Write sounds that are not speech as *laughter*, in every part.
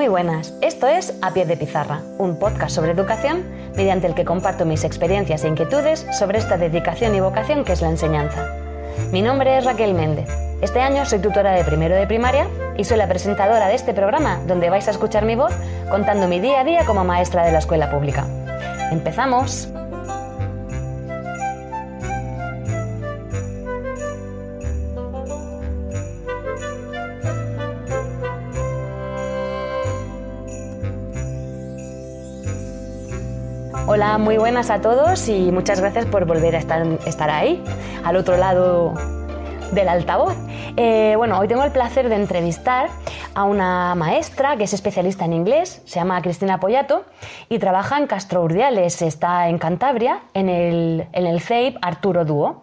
Muy buenas, esto es A Pie de Pizarra, un podcast sobre educación mediante el que comparto mis experiencias e inquietudes sobre esta dedicación y vocación que es la enseñanza. Mi nombre es Raquel Méndez. Este año soy tutora de primero de primaria y soy la presentadora de este programa donde vais a escuchar mi voz contando mi día a día como maestra de la escuela pública. ¡Empezamos! Hola, muy buenas a todos y muchas gracias por volver a estar, ahí, al otro lado del altavoz. Eh, bueno, hoy tengo el placer de entrevistar a una maestra que es especialista en inglés, se llama Cristina Pollato y trabaja en Castro Urdiales, está en Cantabria, en el, en el CEIP Arturo Dúo.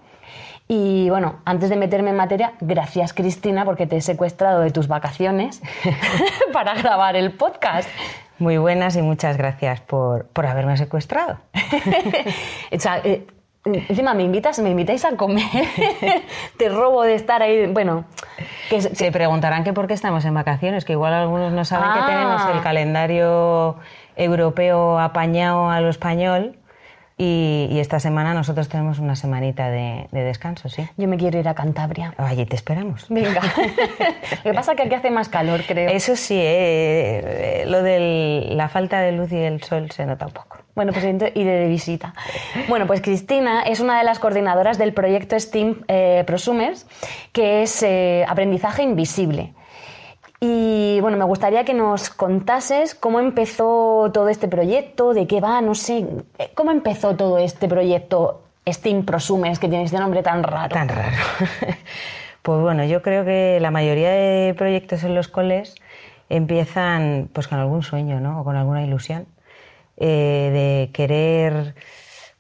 Y bueno, antes de meterme en materia, gracias Cristina porque te he secuestrado de tus vacaciones *laughs* para grabar el podcast. Muy buenas y muchas gracias por, por haberme secuestrado. *laughs* O sea, eh, encima me invitas, me invitáis a comer, *laughs* te robo de estar ahí, bueno, que, Se preguntarán que por qué estamos en vacaciones, que igual algunos no saben Ah. que tenemos el calendario europeo apañado a lo español y, y esta semana nosotros tenemos una semanita de, de descanso, sí. yo me quiero ir a Cantabria. Allí te esperamos. Venga. *laughs* Lo que pasa es que aquí hace más calor, creo. Eso sí, eh, eh, lo de la falta de luz y el sol se nota un poco. Bueno, pues iré de visita. Bueno, pues Cristina es una de las coordinadoras del proyecto STEAM eh, Prosumers, que es eh, aprendizaje invisible. Y bueno, me gustaría que nos contases cómo empezó todo este proyecto, de qué va, no sé, eh, cómo empezó todo este proyecto STEAM Prosumers, que tiene este nombre tan raro. Tan raro. *laughs* pues bueno, yo creo que la mayoría de proyectos en los coles empiezan pues con algún sueño, ¿no? O con alguna ilusión eh, de querer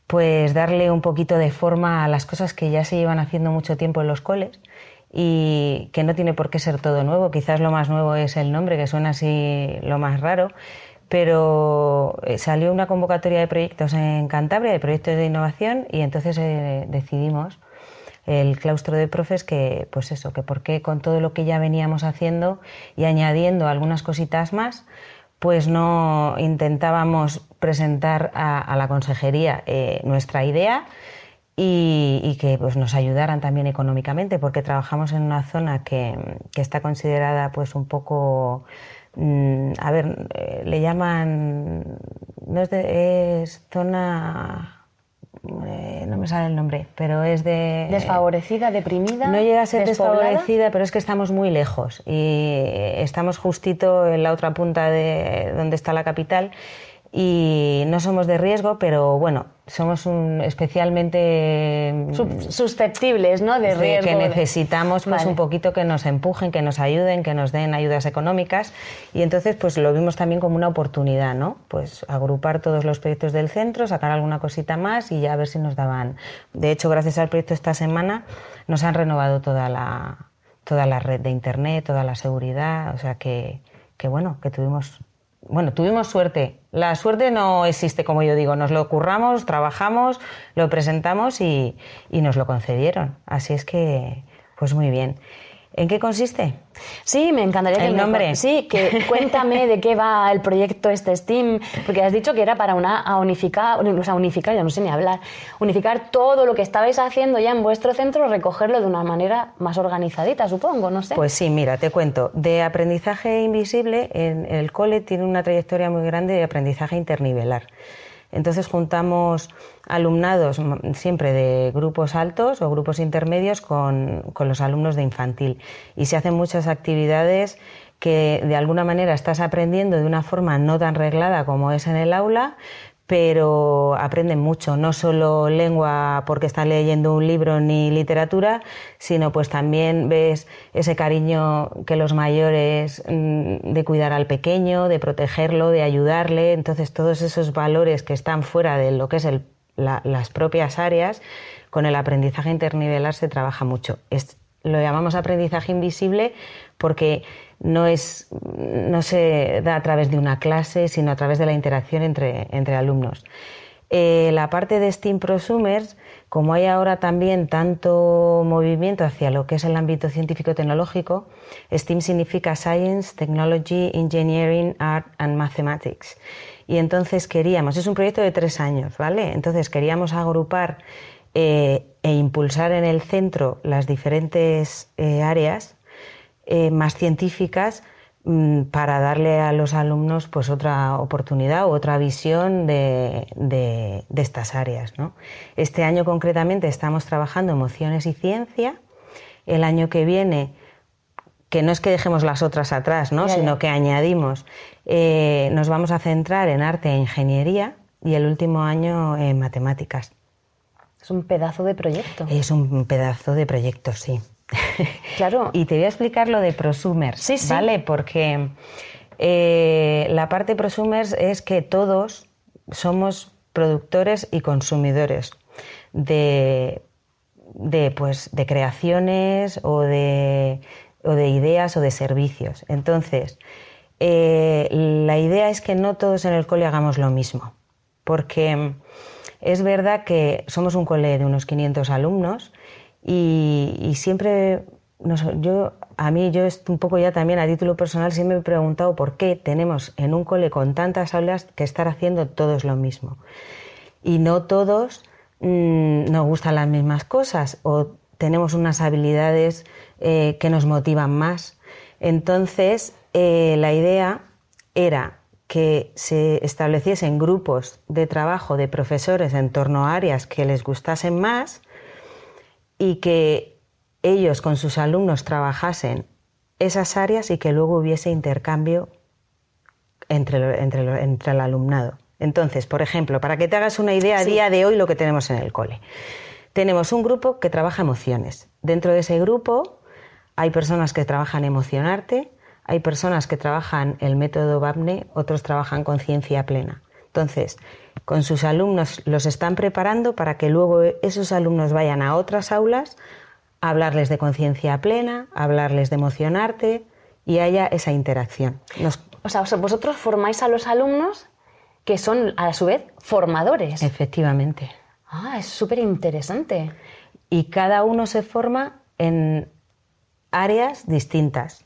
pues darle un poquito de forma a las cosas que ya se llevan haciendo mucho tiempo en los coles y que no tiene por qué ser todo nuevo. Quizás lo más nuevo es el nombre, que suena así lo más raro, pero eh, salió una convocatoria de proyectos en Cantabria, de proyectos de innovación, y entonces eh, decidimos el claustro de profes que, pues eso, que por qué con todo lo que ya veníamos haciendo y añadiendo algunas cositas más, pues no intentábamos presentar a, la consejería eh, nuestra idea y, y que pues, nos ayudaran también económicamente, porque trabajamos en una zona que, que está considerada pues un poco, mm, a ver, eh, le llaman, no es, de, es zona, eh, no me sale el nombre, pero es de... Desfavorecida, deprimida. No llega a ser desfavorecida, pero es que estamos muy lejos y estamos justito en la otra punta de donde está la capital y no somos de riesgo, pero bueno, somos un, especialmente Sub- susceptibles, ¿no? De de riesgo. que necesitamos pues Vale. un poquito que nos empujen, que nos ayuden, que nos den ayudas económicas y entonces pues lo vimos también como una oportunidad, ¿no? Pues agrupar todos los proyectos del centro, sacar alguna cosita más y ya a ver si nos daban. De hecho, gracias al proyecto esta semana nos han renovado toda la toda la red de internet, toda la seguridad, o sea que que bueno, que tuvimos bueno, tuvimos suerte. La suerte no existe, como yo digo. Nos lo curramos, trabajamos, lo presentamos y, y nos lo concedieron. Así es que, pues muy bien. ¿En qué consiste? Sí, me encantaría que El nombre. Sí, que cuéntame de qué va el proyecto este Steam, porque has dicho que era para una a unificar, o sea, unificar, ya no sé ni hablar, unificar todo lo que estabais haciendo ya en vuestro centro, recogerlo de una manera más organizadita, supongo, no sé. Pues sí, mira, te cuento. De aprendizaje invisible, en el cole tiene una trayectoria muy grande de aprendizaje internivelar. Entonces juntamos alumnados siempre de grupos altos o grupos intermedios con, con los alumnos de infantil. Y se hacen muchas actividades que de alguna manera estás aprendiendo de una forma no tan reglada como es en el aula, pero aprenden mucho, no solo lengua porque están leyendo un libro ni literatura, sino pues también ves ese cariño que los mayores mm, de cuidar al pequeño, de protegerlo, de ayudarle, entonces todos esos valores que están fuera de lo que es el la- las propias áreas, con el aprendizaje internivelar se trabaja mucho. Lo llamamos aprendizaje invisible porque no, es, no se da a través de una clase, sino a través de la interacción entre, entre alumnos. Eh, la parte de STEAM Prosumers, como hay ahora también tanto movimiento hacia lo que es el ámbito científico-tecnológico, STEAM significa Science, Technology, Engineering, Art and Mathematics. Y entonces queríamos, es un proyecto de tres años, ¿vale? Entonces queríamos agrupar eh, e impulsar en el centro las diferentes eh, áreas eh, más científicas mm, para darle a los alumnos pues otra oportunidad o otra visión de, de- de estas áreas. ¿no? Este año concretamente estamos trabajando emociones y ciencia. El año que viene, que no es que dejemos las otras atrás, ¿no? Ya, ya. sino que añadimos, eh, nos vamos a centrar en arte e ingeniería y el último año en matemáticas. Es un pedazo de proyecto. Es un pedazo de proyecto, sí. Claro. Y te voy a explicar lo de prosumers, Sí, sí. ¿vale? Porque eh, la parte prosumers es que todos somos productores y consumidores de, de, pues, de creaciones o de, o de ideas o de servicios. Entonces, eh, la idea es que no todos en el cole hagamos lo mismo, porque es verdad que somos un cole de unos 500 alumnos y, y siempre, yo, a mí, yo un poco ya también a título personal, siempre me he preguntado por qué tenemos en un cole con tantas aulas que estar haciendo todos lo mismo. Y no todos mm, nos gustan las mismas cosas o tenemos unas habilidades eh, que nos motivan más. Entonces, eh, la idea era que se estableciesen grupos de trabajo de profesores en torno a áreas que les gustasen más y que ellos con sus alumnos trabajasen esas áreas y que luego hubiese intercambio entre, entre el alumnado. Entonces, por ejemplo, para que te hagas una idea a día de hoy lo que tenemos en el cole. Tenemos un grupo que trabaja emociones. Dentro de ese grupo hay personas que trabajan emocionarte, hay personas que trabajan el método BAPNE, otros trabajan conciencia plena. Entonces, con sus alumnos los están preparando para que luego esos alumnos vayan a otras aulas a hablarles de conciencia plena, a hablarles de emocionarte y haya esa interacción. Nos- O sea, vosotros formáis a los alumnos que son a su vez formadores. efectivamente. Ah, es súper interesante. Y cada uno se forma en áreas distintas.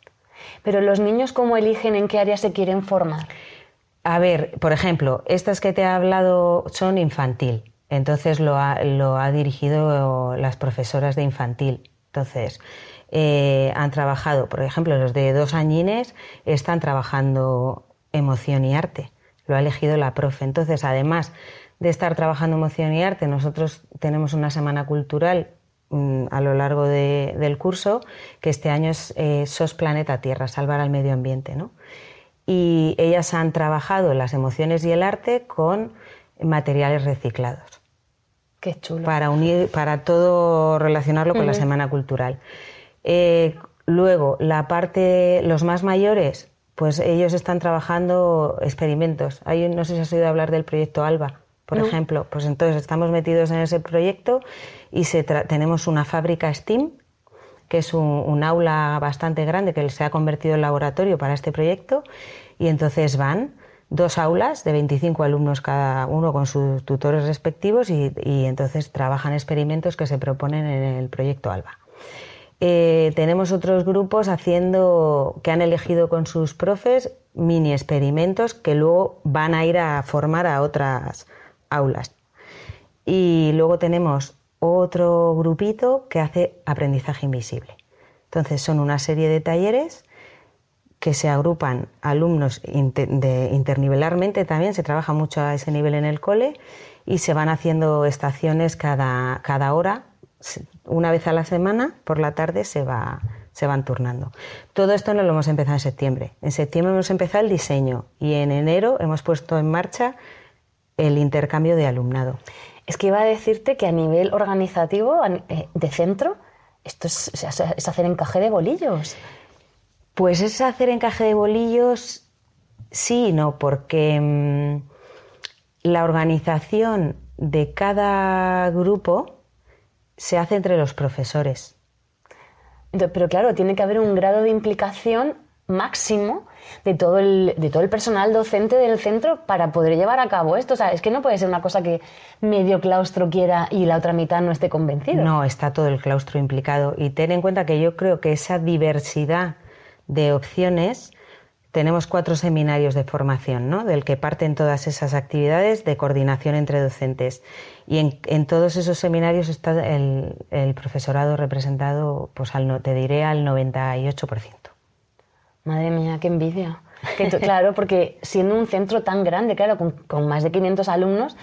Pero los niños, ¿cómo eligen en qué área se quieren formar? A ver, por ejemplo, estas que te he hablado son infantil. Entonces lo ha, lo ha dirigido las profesoras de infantil. Entonces, eh, han trabajado, por ejemplo, los de dos añines están trabajando emoción y arte. Lo ha elegido la profe. Entonces, además de estar trabajando emoción y arte, nosotros tenemos una semana cultural mm, a lo largo de- del curso, que este año es eh, SOS Planeta Tierra, salvar al medio ambiente. ¿no? Y ellas han trabajado las emociones y el arte con materiales reciclados. Qué chulo. para unir para todo relacionarlo con la semana cultural. Eh, luego la parte los más mayores pues ellos están trabajando experimentos. Hay no sé si has oído hablar del proyecto Alba por ejemplo. Pues entonces estamos metidos en ese proyecto y se tenemos una fábrica STEAM que es un, aula bastante grande que se ha convertido en laboratorio para este proyecto y entonces van dos aulas de 25 alumnos cada uno con sus tutores respectivos y, y entonces trabajan experimentos que se proponen en el proyecto ALBA. Eh, tenemos otros grupos haciendo que han elegido con sus profes mini experimentos que luego van a ir a formar a otras aulas. Y luego tenemos otro grupito que hace aprendizaje invisible. Entonces son una serie de talleres que se agrupan alumnos de- internivelarmente también, se trabaja mucho a ese nivel en el cole y se van haciendo estaciones cada, cada hora, una vez a la semana, por la tarde se, va, se van turnando. Todo esto no lo hemos empezado en septiembre. En septiembre hemos empezado el diseño y en enero hemos puesto en marcha el intercambio de alumnado. Es que iba a decirte que a nivel organizativo, eh, de centro, esto es, es hacer encaje de bolillos. Pues es hacer encaje de bolillos, sí y no, porque mm, la organización de cada grupo se hace entre los profesores. Pero claro, tiene que haber un grado de implicación máximo de todo, el, de todo el personal docente del centro para poder llevar a cabo esto. O sea, es que no puede ser una cosa que medio claustro quiera y la otra mitad no esté convencido. No, está todo el claustro implicado. Y ten en cuenta que yo creo que esa diversidad de opciones, tenemos cuatro seminarios de formación, ¿no? Del que parten todas esas actividades de coordinación entre docentes. Y en, todos esos seminarios está el, el profesorado representado, pues al, no- te diré, al 98%. Madre mía, qué envidia. Que claro, porque siendo un centro tan grande, claro, con, con más de 500 alumnos,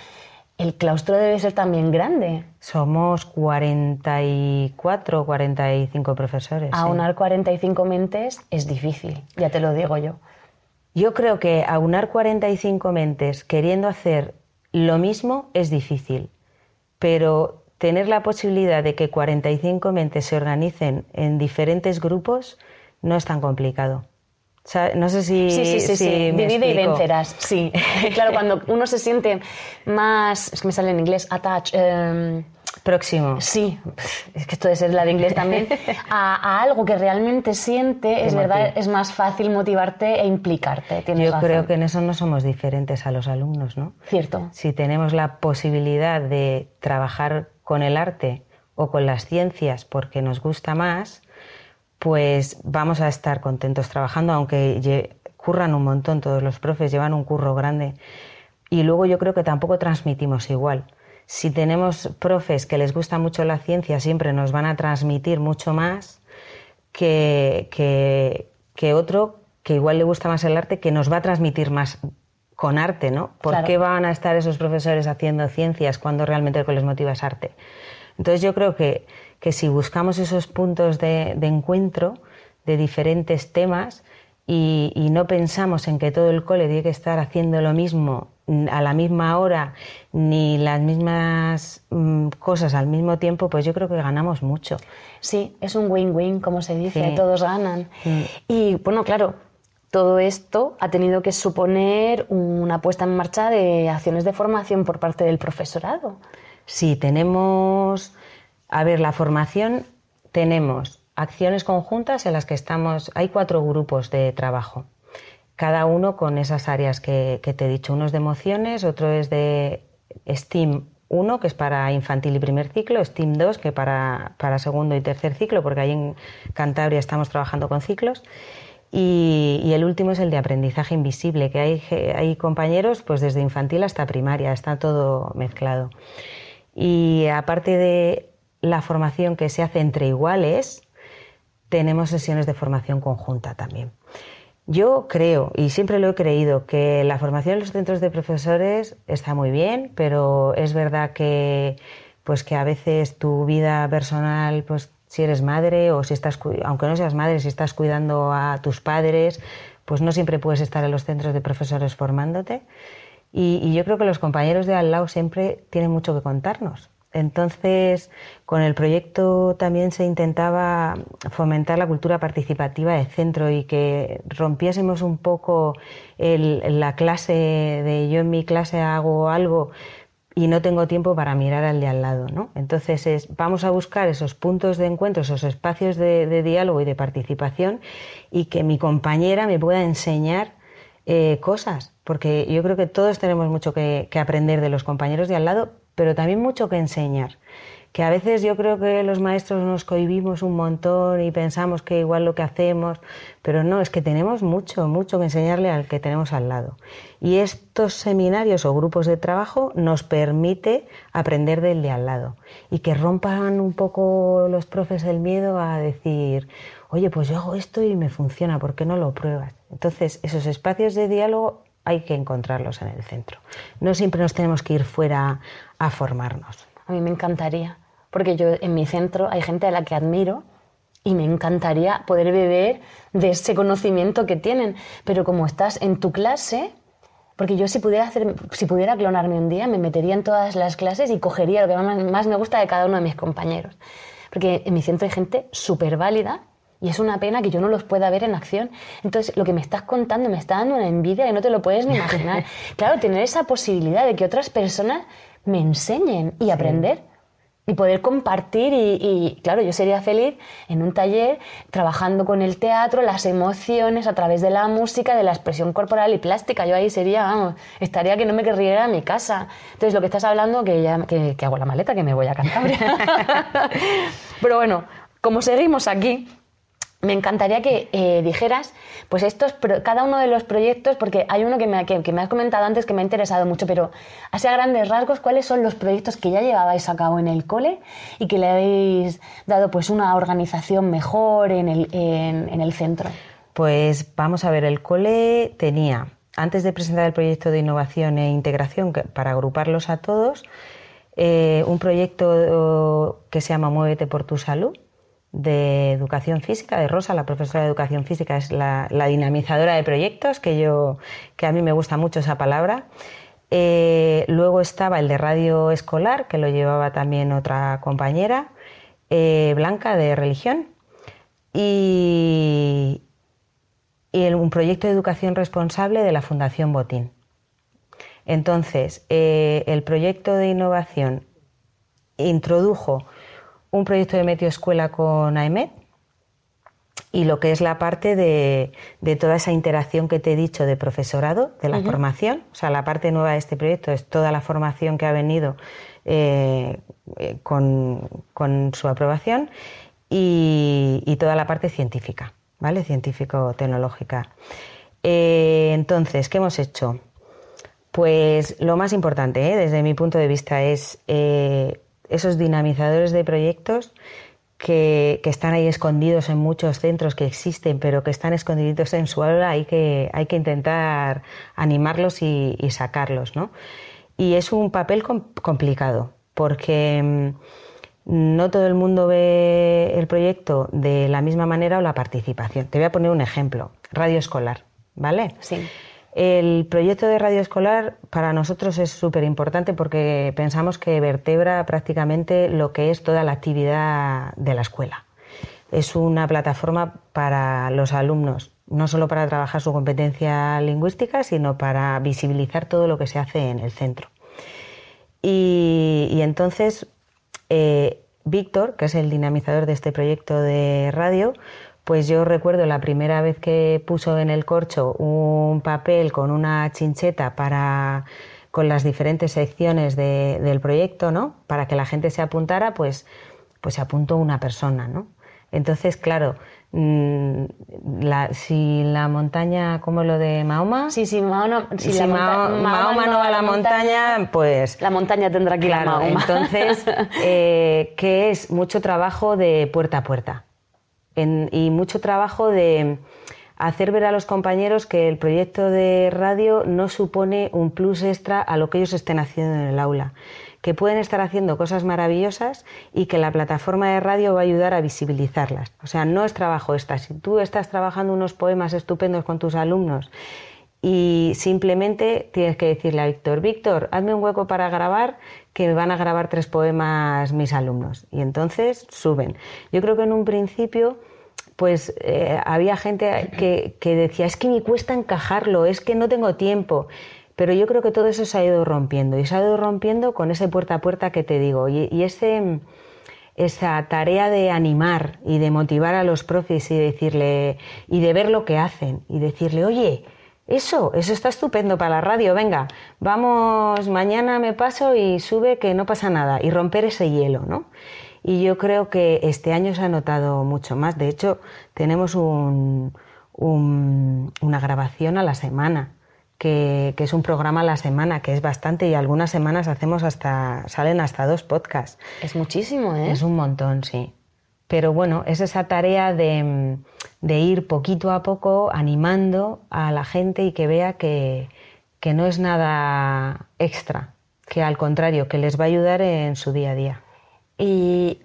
el claustro debe ser también grande. Somos 44 o 45 profesores. sí. Aunar 45 mentes es difícil, ya te lo digo yo. Yo creo que aunar 45 mentes queriendo hacer lo mismo es difícil, pero tener la posibilidad de que 45 mentes se organicen en diferentes grupos no es tan complicado. O sea, no sé si, Sí, sí, sí, si sí. Divide y vencerás, sí. *laughs* claro, cuando uno se siente más, es que me sale en inglés, attach, em, Próximo. sí, es que esto de ser la de inglés también, *laughs* a, a algo que realmente siente, es verdad, es más fácil motivarte e implicarte. Tienes Yo razón. creo que en eso no somos diferentes a los alumnos, ¿no? Cierto. Si tenemos la posibilidad de trabajar con el arte o con las ciencias porque nos gusta más, pues vamos a estar contentos trabajando, aunque curran un montón, todos los profes llevan un curro grande. Y luego yo creo que tampoco transmitimos igual. Si tenemos profes que les gusta mucho la ciencia, siempre nos van a transmitir mucho más que, que, que otro que igual le gusta más el arte, que nos va a transmitir más con arte, ¿no? ¿Por Claro. qué van a estar esos profesores haciendo ciencias cuando realmente lo que les motiva es arte? Entonces yo creo que, que si buscamos esos puntos de, de encuentro de diferentes temas y, y no pensamos en que todo el cole tiene que estar haciendo lo mismo a la misma hora ni las mismas mm, cosas al mismo tiempo, pues yo creo que ganamos mucho. Sí, es un win-win, como se dice, Sí. todos ganan. Y bueno, claro, todo esto ha tenido que suponer una puesta en marcha de acciones de formación por parte del profesorado. Sí, tenemos, a ver, la formación, tenemos acciones conjuntas en las que estamos, hay cuatro grupos de trabajo, cada uno con esas áreas que, te he dicho, uno es de emociones, otro es de STEAM 1, que es para infantil y primer ciclo, STEAM 2, que para, para segundo y tercer ciclo, porque ahí en Cantabria estamos trabajando con ciclos. Y, el último es el de aprendizaje invisible, que hay, hay compañeros pues desde infantil hasta primaria, está todo mezclado. Y aparte de la formación que se hace entre iguales, tenemos sesiones de formación conjunta también. Yo creo, y siempre lo he creído, que la formación en los centros de profesores está muy bien, pero es verdad que, pues que a veces tu vida personal, pues si eres madre o si estás, aunque no seas madre, si estás cuidando a tus padres, pues no siempre puedes estar en los centros de profesores formándote. Y, y yo creo que los compañeros de al lado siempre tienen mucho que contarnos. Entonces, con el proyecto también se intentaba fomentar la cultura participativa de centro y que rompiésemos un poco la clase de yo en mi clase hago algo y no tengo tiempo para mirar al de al lado. ¿no? Entonces, es, vamos a buscar esos puntos de encuentro, esos espacios de, diálogo y de participación y que mi compañera me pueda enseñar eh, cosas, porque yo creo que todos tenemos mucho que aprender de los compañeros de al lado, pero también mucho que enseñar. Que a veces yo creo que los maestros nos cohibimos un montón y pensamos que igual lo que hacemos, pero no, es que tenemos mucho, mucho que enseñarle al que tenemos al lado. Y estos seminarios o grupos de trabajo nos permite aprender del de al lado y que rompan un poco los profes el miedo a decir, oye, pues yo hago esto y me funciona, ¿por qué no lo pruebas? Entonces, esos espacios de diálogo hay que encontrarlos en el centro. No siempre nos tenemos que ir fuera a formarnos. A mí me encantaría, porque yo en mi centro hay gente a la que admiro y me encantaría poder beber de ese conocimiento que tienen. Pero como estás en tu clase, porque yo si pudiera, hacer, si pudiera clonarme un día, me metería en todas las clases y cogería lo que más, más me gusta de cada uno de mis compañeros. Porque en mi centro hay gente súper válida y es una pena que yo no los pueda ver en acción. Entonces, lo que me estás contando me está dando una envidia que no te lo puedes ni *laughs* imaginar. claro, tener esa posibilidad de que otras personas me enseñen y aprender y poder compartir y, y, claro, yo sería feliz en un taller trabajando con el teatro, las emociones a través de la música, de la expresión corporal y plástica. Yo ahí sería, vamos, estaría que no me querría ir a mi casa. Entonces lo que estás hablando, que ya que, que hago la maleta, que me voy a Cantabria. *laughs* Pero bueno, como seguimos aquí, me encantaría que eh, dijeras, pues estos, cada uno de los proyectos, porque hay uno que me, has comentado antes que me ha interesado mucho, pero así a grandes rasgos, ¿cuáles son los proyectos que ya llevabais a cabo en el cole y que le habéis dado pues una organización mejor en el, en, el centro? Pues vamos a ver, el cole tenía, antes de presentar el proyecto de innovación e integración, para agruparlos a todos, eh, un proyecto que se llama Muévete por tu salud, de educación física, de Rosa, la profesora de educación física, es la, dinamizadora de proyectos, que, yo, que a mí me gusta mucho esa palabra. Eh, luego estaba el de radio escolar, que lo llevaba también otra compañera, eh, Blanca, de religión. Y, y un proyecto de educación responsable de la Fundación Botín. Entonces, eh, el proyecto de innovación introdujo un proyecto de Meteo Escuela con AEMET y lo que es la parte de, de toda esa interacción que te he dicho de profesorado, de la formación. O sea, la parte nueva de este proyecto es toda la formación que ha venido eh, eh, con, con su aprobación y, y toda la parte científica, ¿vale? Científico-tecnológica. Eh, entonces, ¿qué hemos hecho? Pues lo más importante, ¿eh? desde mi punto de vista, es esos dinamizadores de proyectos que, que están ahí escondidos en muchos centros que existen, pero que están escondiditos en su aula, hay que, hay que intentar animarlos y, y sacarlos. ¿no? Y es un papel com- complicado, porque mm, no todo el mundo ve el proyecto de la misma manera o la participación. Te voy a poner un ejemplo, radio escolar, ¿vale? Sí. El proyecto de radio escolar para nosotros es súper importante porque pensamos que vertebra prácticamente lo que es toda la actividad de la escuela. Es una plataforma para los alumnos, no solo para trabajar su competencia lingüística, sino para visibilizar todo lo que se hace en el centro. Y, entonces, eh, Víctor, que es el dinamizador de este proyecto de radio, pues yo recuerdo la primera vez que puso en el corcho un papel con una chincheta para con las diferentes secciones de- del proyecto, ¿no? Para que la gente se apuntara, pues, pues se apuntó una persona, ¿no? Entonces, claro, mm, la- si la montaña, como lo de Mahoma, Sí, sí, Mahoma, si si la Mahoma no va a la montaña, pues La montaña tendrá que ir a Mahoma. entonces, *laughs* eh, que es mucho trabajo de puerta a puerta Y mucho trabajo de hacer ver a los compañeros que el proyecto de radio no supone un plus extra a lo que ellos estén haciendo en el aula, que pueden estar haciendo cosas maravillosas y que la plataforma de radio va a ayudar a visibilizarlas. O sea, no es trabajo extra. Si tú estás trabajando unos poemas estupendos con tus alumnos y simplemente tienes que decirle a Víctor, Víctor, hazme un hueco para grabar, que van a grabar tres poemas mis alumnos. Y entonces suben. Yo creo que en un principio, pues eh, había gente que, que decía, es que me cuesta encajarlo, es que no tengo tiempo. Pero yo creo que todo eso se ha ido rompiendo y se ha ido rompiendo con ese puerta a puerta que te digo. Y, y ese, esa tarea de animar y de motivar a los profes y decirle y de ver lo que hacen y decirle, oye, eso, eso está estupendo para la radio, venga, vamos, mañana me paso y sube que no pasa nada y romper ese hielo, ¿no? Y yo creo que este año se ha notado mucho más. De hecho, tenemos un- un- una grabación a la semana, que, que es un programa a la semana, que es bastante, y algunas semanas hacemos hasta, salen hasta dos podcasts. Es muchísimo, ¿eh? Es un montón, sí. Pero bueno, es esa tarea de, de ir poquito a poco animando a la gente y que vea que, que no es nada extra, que al contrario, que les va a ayudar en su día a día. Y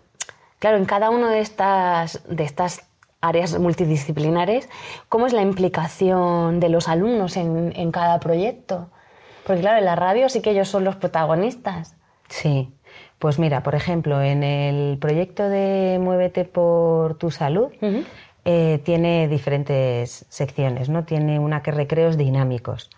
claro, en cada una de estas, de estas áreas multidisciplinares, ¿cómo es la implicación de los alumnos en, en cada proyecto? Porque claro, en la radio sí que ellos son los protagonistas. Sí, pues mira, por ejemplo, en el proyecto de Muévete por tu salud, eh, tiene diferentes secciones, ¿no? Tiene una que recreos dinámicos,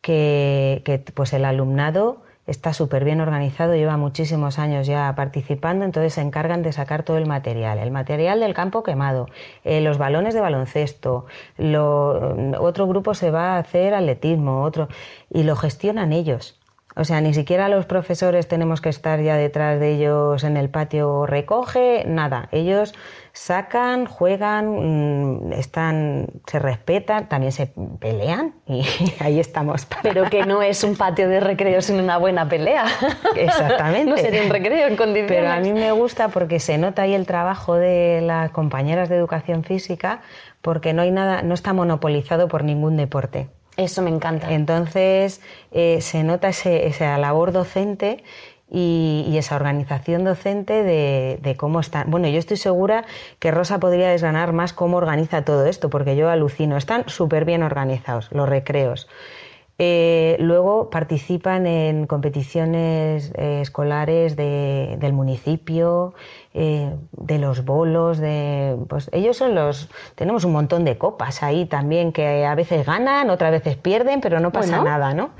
que, que, pues el alumnado está súper bien organizado, lleva muchísimos años ya participando, entonces se encargan de sacar todo el material, el material del campo quemado, eh, los balones de baloncesto, lo- otro grupo se va a hacer atletismo, otro, y lo gestionan ellos. O sea, ni siquiera los profesores tenemos que estar ya detrás de ellos en el patio recoge, nada. Ellos sacan, juegan, mm, están, se respetan, también se pelean y *laughs* ahí estamos. Pero que no es un patio de recreo, sino una buena pelea. *laughs* Exactamente. no sería un recreo en condiciones. Pero a mí me gusta porque se nota ahí el trabajo de las compañeras de educación física porque no hay nada, no está monopolizado por ningún deporte. Eso me encanta. Entonces eh, se nota ese- esa labor docente y, esa organización docente de, de cómo están. Bueno, yo estoy segura que Rosa podría desgranar más cómo organiza todo esto, porque yo alucino. Están súper bien organizados los recreos. Eh, luego participan en competiciones eh, escolares de- del municipio, eh, de los bolos, de pues ellos son los tenemos un montón de copas ahí también que a veces ganan, otras veces pierden, pero no pasa Bueno. nada, ¿no?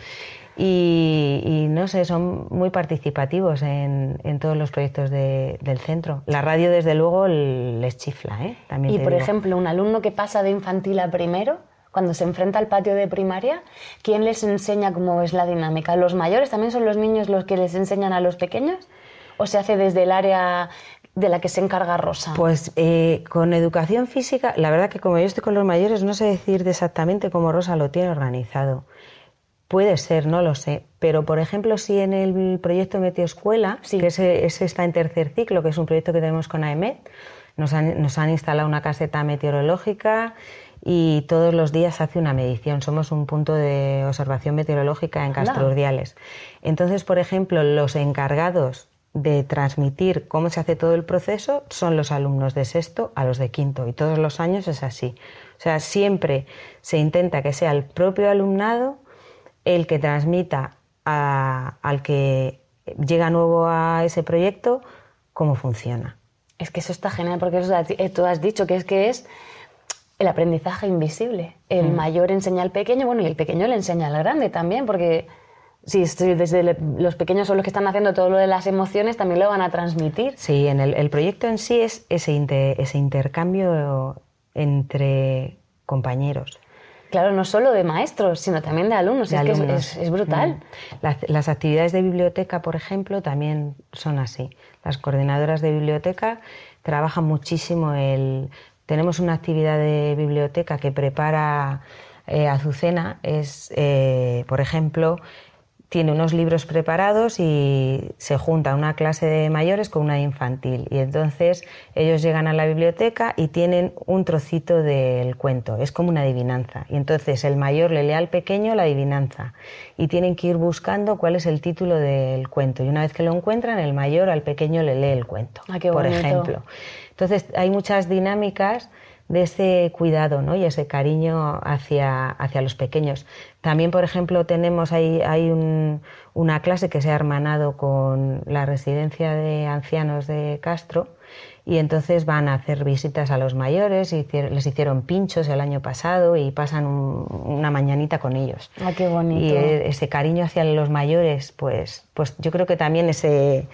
Y, y no sé, son muy participativos en, en todos los proyectos de- del centro. La radio, desde luego, les chifla, ¿eh? También Y por digo. ejemplo, un alumno que pasa de infantil a primero, cuando se enfrenta al patio de primaria, ¿quién les enseña cómo es la dinámica? ¿Los mayores también son los niños los que les enseñan a los pequeños? ¿O se hace desde el área de la que se encarga Rosa? Pues eh, con educación física, la verdad que como yo estoy con los mayores, no sé decir exactamente cómo Rosa lo tiene organizado. Puede ser, no lo sé. Pero, por ejemplo, si en el proyecto Meteoescuela, Sí. que ese, ese está en tercer ciclo, que es un proyecto que tenemos con AEMET, nos han, nos han instalado una caseta meteorológica y todos los días hace una medición. Somos un punto de observación meteorológica en Anda. Castro Urdiales. Entonces, por ejemplo, los encargados de transmitir cómo se hace todo el proceso son los alumnos de sexto a los de quinto y todos los años es así. O sea, siempre se intenta que sea el propio alumnado el que transmita a- al que llega nuevo a ese proyecto cómo funciona. Es que eso está genial porque eso, tú has dicho que es que es el aprendizaje invisible. El mayor enseña al pequeño, bueno, y el pequeño le enseña al grande también, porque si, desde le- los pequeños son los que están haciendo todo lo de las emociones, también lo van a transmitir. Sí, en el, el proyecto en sí es ese, inte- ese intercambio entre compañeros. Claro, no solo de maestros, sino también de alumnos. de es que es- alumnos. es, es brutal. Mm. Las, las actividades de biblioteca, por ejemplo, también son así. Las coordinadoras de biblioteca trabajan muchísimo el... Tenemos una actividad de biblioteca que prepara eh, Azucena, es, eh, por ejemplo, tiene unos libros preparados y se junta una clase de mayores con una infantil. Y entonces ellos llegan a la biblioteca y tienen un trocito del cuento. Es como una adivinanza. Y entonces el mayor le lee al pequeño la adivinanza. Y tienen que ir buscando cuál es el título del cuento. Y una vez que lo encuentran, el mayor al pequeño le lee el cuento. Ah, qué por ejemplo. Entonces hay muchas dinámicas de ese cuidado ¿no? y ese cariño hacia, hacia los pequeños. También, por ejemplo, tenemos hay un- una clase que se ha hermanado con la residencia de ancianos de Castro y entonces van a hacer visitas a los mayores, hicier- les hicieron pinchos el año pasado y pasan un- una mañanita con ellos. Ah, qué bonito. Y eh, ese cariño hacia los mayores, pues, pues yo creo que también ese,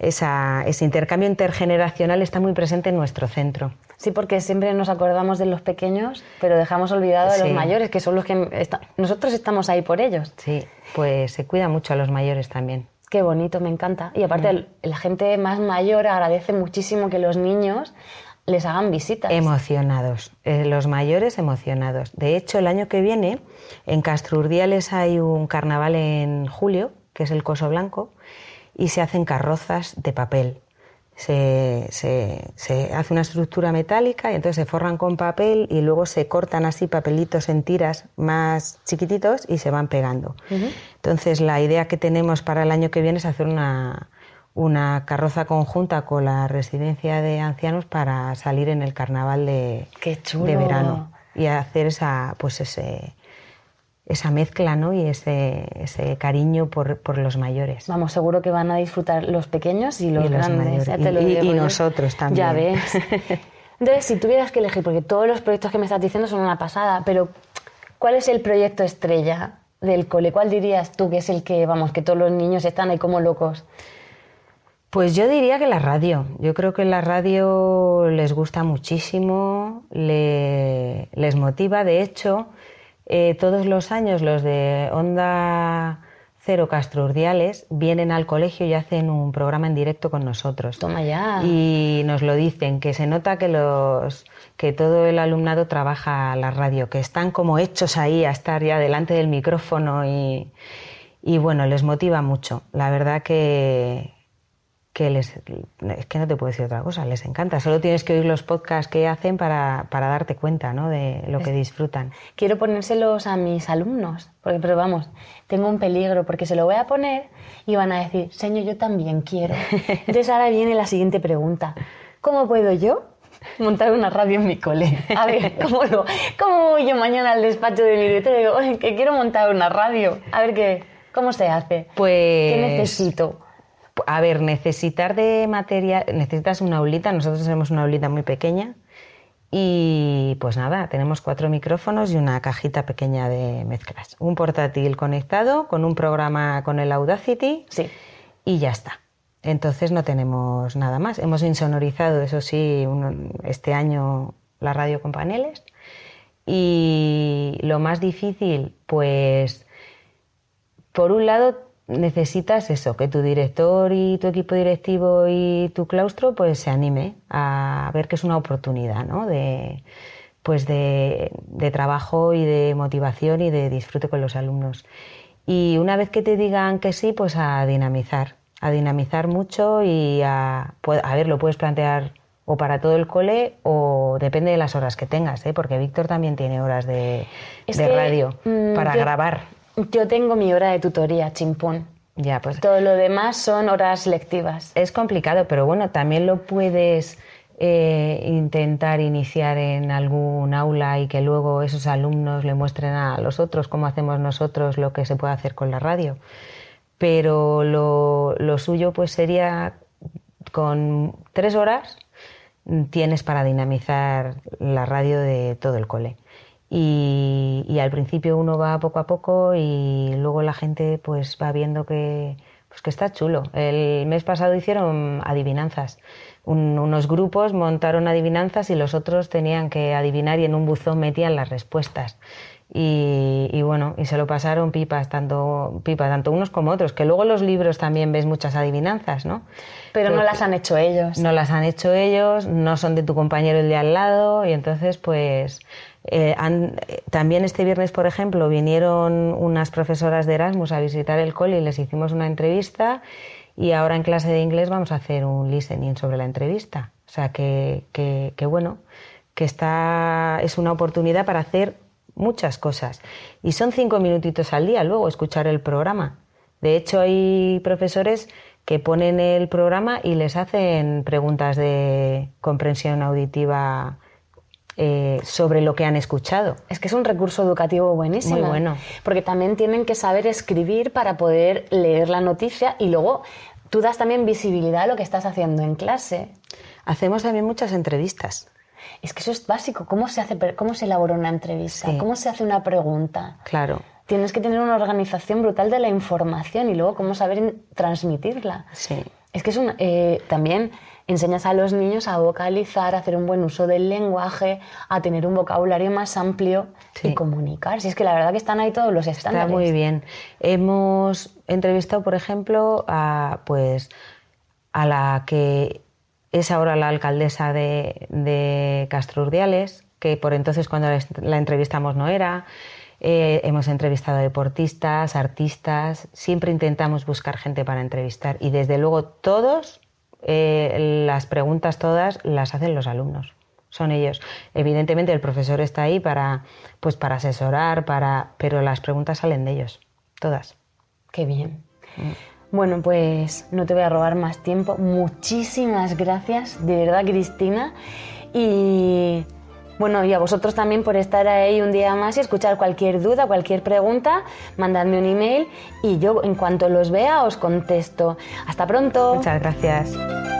esa- ese intercambio intergeneracional está muy presente en nuestro centro. Sí, porque siempre nos acordamos de los pequeños, pero dejamos olvidado a los mayores, que son los que está- nosotros estamos ahí por ellos. Sí, pues se cuida mucho a los mayores también. Qué bonito, me encanta. Y Mm. aparte, el- la gente más mayor agradece muchísimo que los niños les hagan visitas. Emocionados, eh, los mayores emocionados. De hecho, el año que viene en Castro Urdiales hay un carnaval en julio, que es el Coso Blanco, y se hacen carrozas de papel. Se, se- se hace una estructura metálica y entonces se forran con papel y luego se cortan así papelitos en tiras más chiquititos y se van pegando. Entonces la idea que tenemos para el año que viene es hacer una, una carroza conjunta con la residencia de ancianos para salir en el carnaval de, Qué chulo. de verano y hacer esa pues ese esa mezcla ¿no? y ese, ese cariño por, por los mayores. Vamos, seguro que van a disfrutar los pequeños y los Y los grandes. ya te lo y- digo y yo. nosotros también. Ya ves. *laughs* Entonces, si tuvieras que elegir, porque todos los proyectos que me estás diciendo son una pasada, pero ¿cuál es el proyecto estrella del cole, ¿cuál dirías tú que es el que, vamos, que todos los niños están ahí como locos? Pues yo diría que la radio. Yo creo que la radio les gusta muchísimo, le- les motiva. De hecho, eh, todos los años los de Onda Cero Castro Urdiales vienen al colegio y hacen un programa en directo con nosotros. Toma ya. Y nos lo dicen, que se nota que, los, que todo el alumnado trabaja la radio, que están como hechos ahí a estar ya delante del micrófono y, y bueno, les motiva mucho. La verdad que, que les, es que no te puedo decir otra cosa, les encanta. Solo tienes que oír los podcasts que hacen para, para darte cuenta ¿no? de lo que disfrutan. Quiero ponérselos a mis alumnos, porque, pero vamos, tengo un peligro, porque se lo voy a poner y van a decir, señor, yo también quiero. *laughs* Entonces ahora viene la siguiente pregunta. ¿Cómo puedo yo montar una radio en mi cole? A ver, *laughs* ¿cómo, lo, cómo voy yo mañana al despacho de mi director y digo, "Oye, que quiero montar una radio? A ver, ¿qué, ¿cómo se hace? Pues, ¿Qué necesito? A ver, necesitar de material, necesitas una aulita, nosotros tenemos una aulita muy pequeña y pues nada, tenemos cuatro micrófonos y una cajita pequeña de mezclas. Un portátil conectado con un programa con el Audacity Sí. y ya está. Entonces no tenemos nada más. Hemos insonorizado, eso sí, un- este año la radio con paneles. Y lo más difícil, pues, por un lado necesitas eso, que tu director y tu equipo directivo y tu claustro pues se anime a ver que es una oportunidad, ¿no? De, pues de, de trabajo y de motivación y de disfrute con los alumnos. Y una vez que te digan que sí, pues a dinamizar, a dinamizar mucho y a, pu- a ver, lo puedes plantear o para todo el cole o depende de las horas que tengas, ¿eh? porque Víctor también tiene horas de, Es de que, radio mm, para yo- grabar. Yo tengo mi hora de tutoría, chimpón. Ya, pues Todo lo demás son horas lectivas. es complicado, pero bueno, también lo puedes eh, intentar iniciar en algún aula y que luego esos alumnos le muestren a los otros cómo hacemos nosotros lo que se puede hacer con la radio. Pero lo, lo suyo pues sería con tres horas tienes para dinamizar la radio de todo el cole. Y, y al principio uno va poco a poco y luego la gente pues va viendo que, pues que está chulo. El mes pasado hicieron adivinanzas. Un- unos grupos montaron adivinanzas y los otros tenían que adivinar y en un buzón metían las respuestas. Y, y bueno, y se lo pasaron pipas, tanto, pipa, tanto unos como otros, que luego en los libros también ves muchas adivinanzas, ¿no? Pero no Porque- las han hecho ellos. no las han hecho ellos, no son de tu compañero el de al lado y entonces pues eh, han- eh, también este viernes, por ejemplo, vinieron unas profesoras de Erasmus a visitar el cole y les hicimos una entrevista y ahora en clase de inglés vamos a hacer un listening sobre la entrevista. O sea que, que, que bueno, que está, es una oportunidad para hacer muchas cosas. Y son cinco minutitos al día luego escuchar el programa. De hecho, hay profesores que ponen el programa y les hacen preguntas de comprensión auditiva eh, sobre lo que han escuchado. Es que es un recurso educativo buenísimo. Muy bueno. Porque también tienen que saber escribir para poder leer la noticia y luego tú das también visibilidad a lo que estás haciendo en clase. Hacemos también muchas entrevistas. Es que eso es básico. ¿Cómo se, hace, cómo se elabora una entrevista? Sí. ¿Cómo se hace una pregunta? Claro, Tienes que tener una organización brutal de la información y luego cómo saber transmitirla. sí. Es que es un, eh, también enseñas a los niños a vocalizar, a hacer un buen uso del lenguaje, a tener un vocabulario más amplio y comunicar. Si es que la verdad que están ahí todos los Está estándares. muy bien. Hemos entrevistado, por ejemplo, a, pues, a la que es ahora la alcaldesa de, de Castro Urdiales, que por entonces cuando la, entrevistamos no era. Eh, hemos entrevistado a deportistas, artistas, siempre intentamos buscar gente para entrevistar y desde luego todos, eh, las preguntas todas las hacen los alumnos, son ellos. Evidentemente el profesor está ahí para, pues para asesorar, para, pero las preguntas salen de ellos, todas. Qué bien. Bueno, pues no te voy a robar más tiempo. Muchísimas gracias, de verdad, Cristina. Y bueno, y a vosotros también por estar ahí un día más y escuchar cualquier duda, cualquier pregunta, mandadme un email y yo en cuanto los vea os contesto. Hasta pronto. Muchas gracias.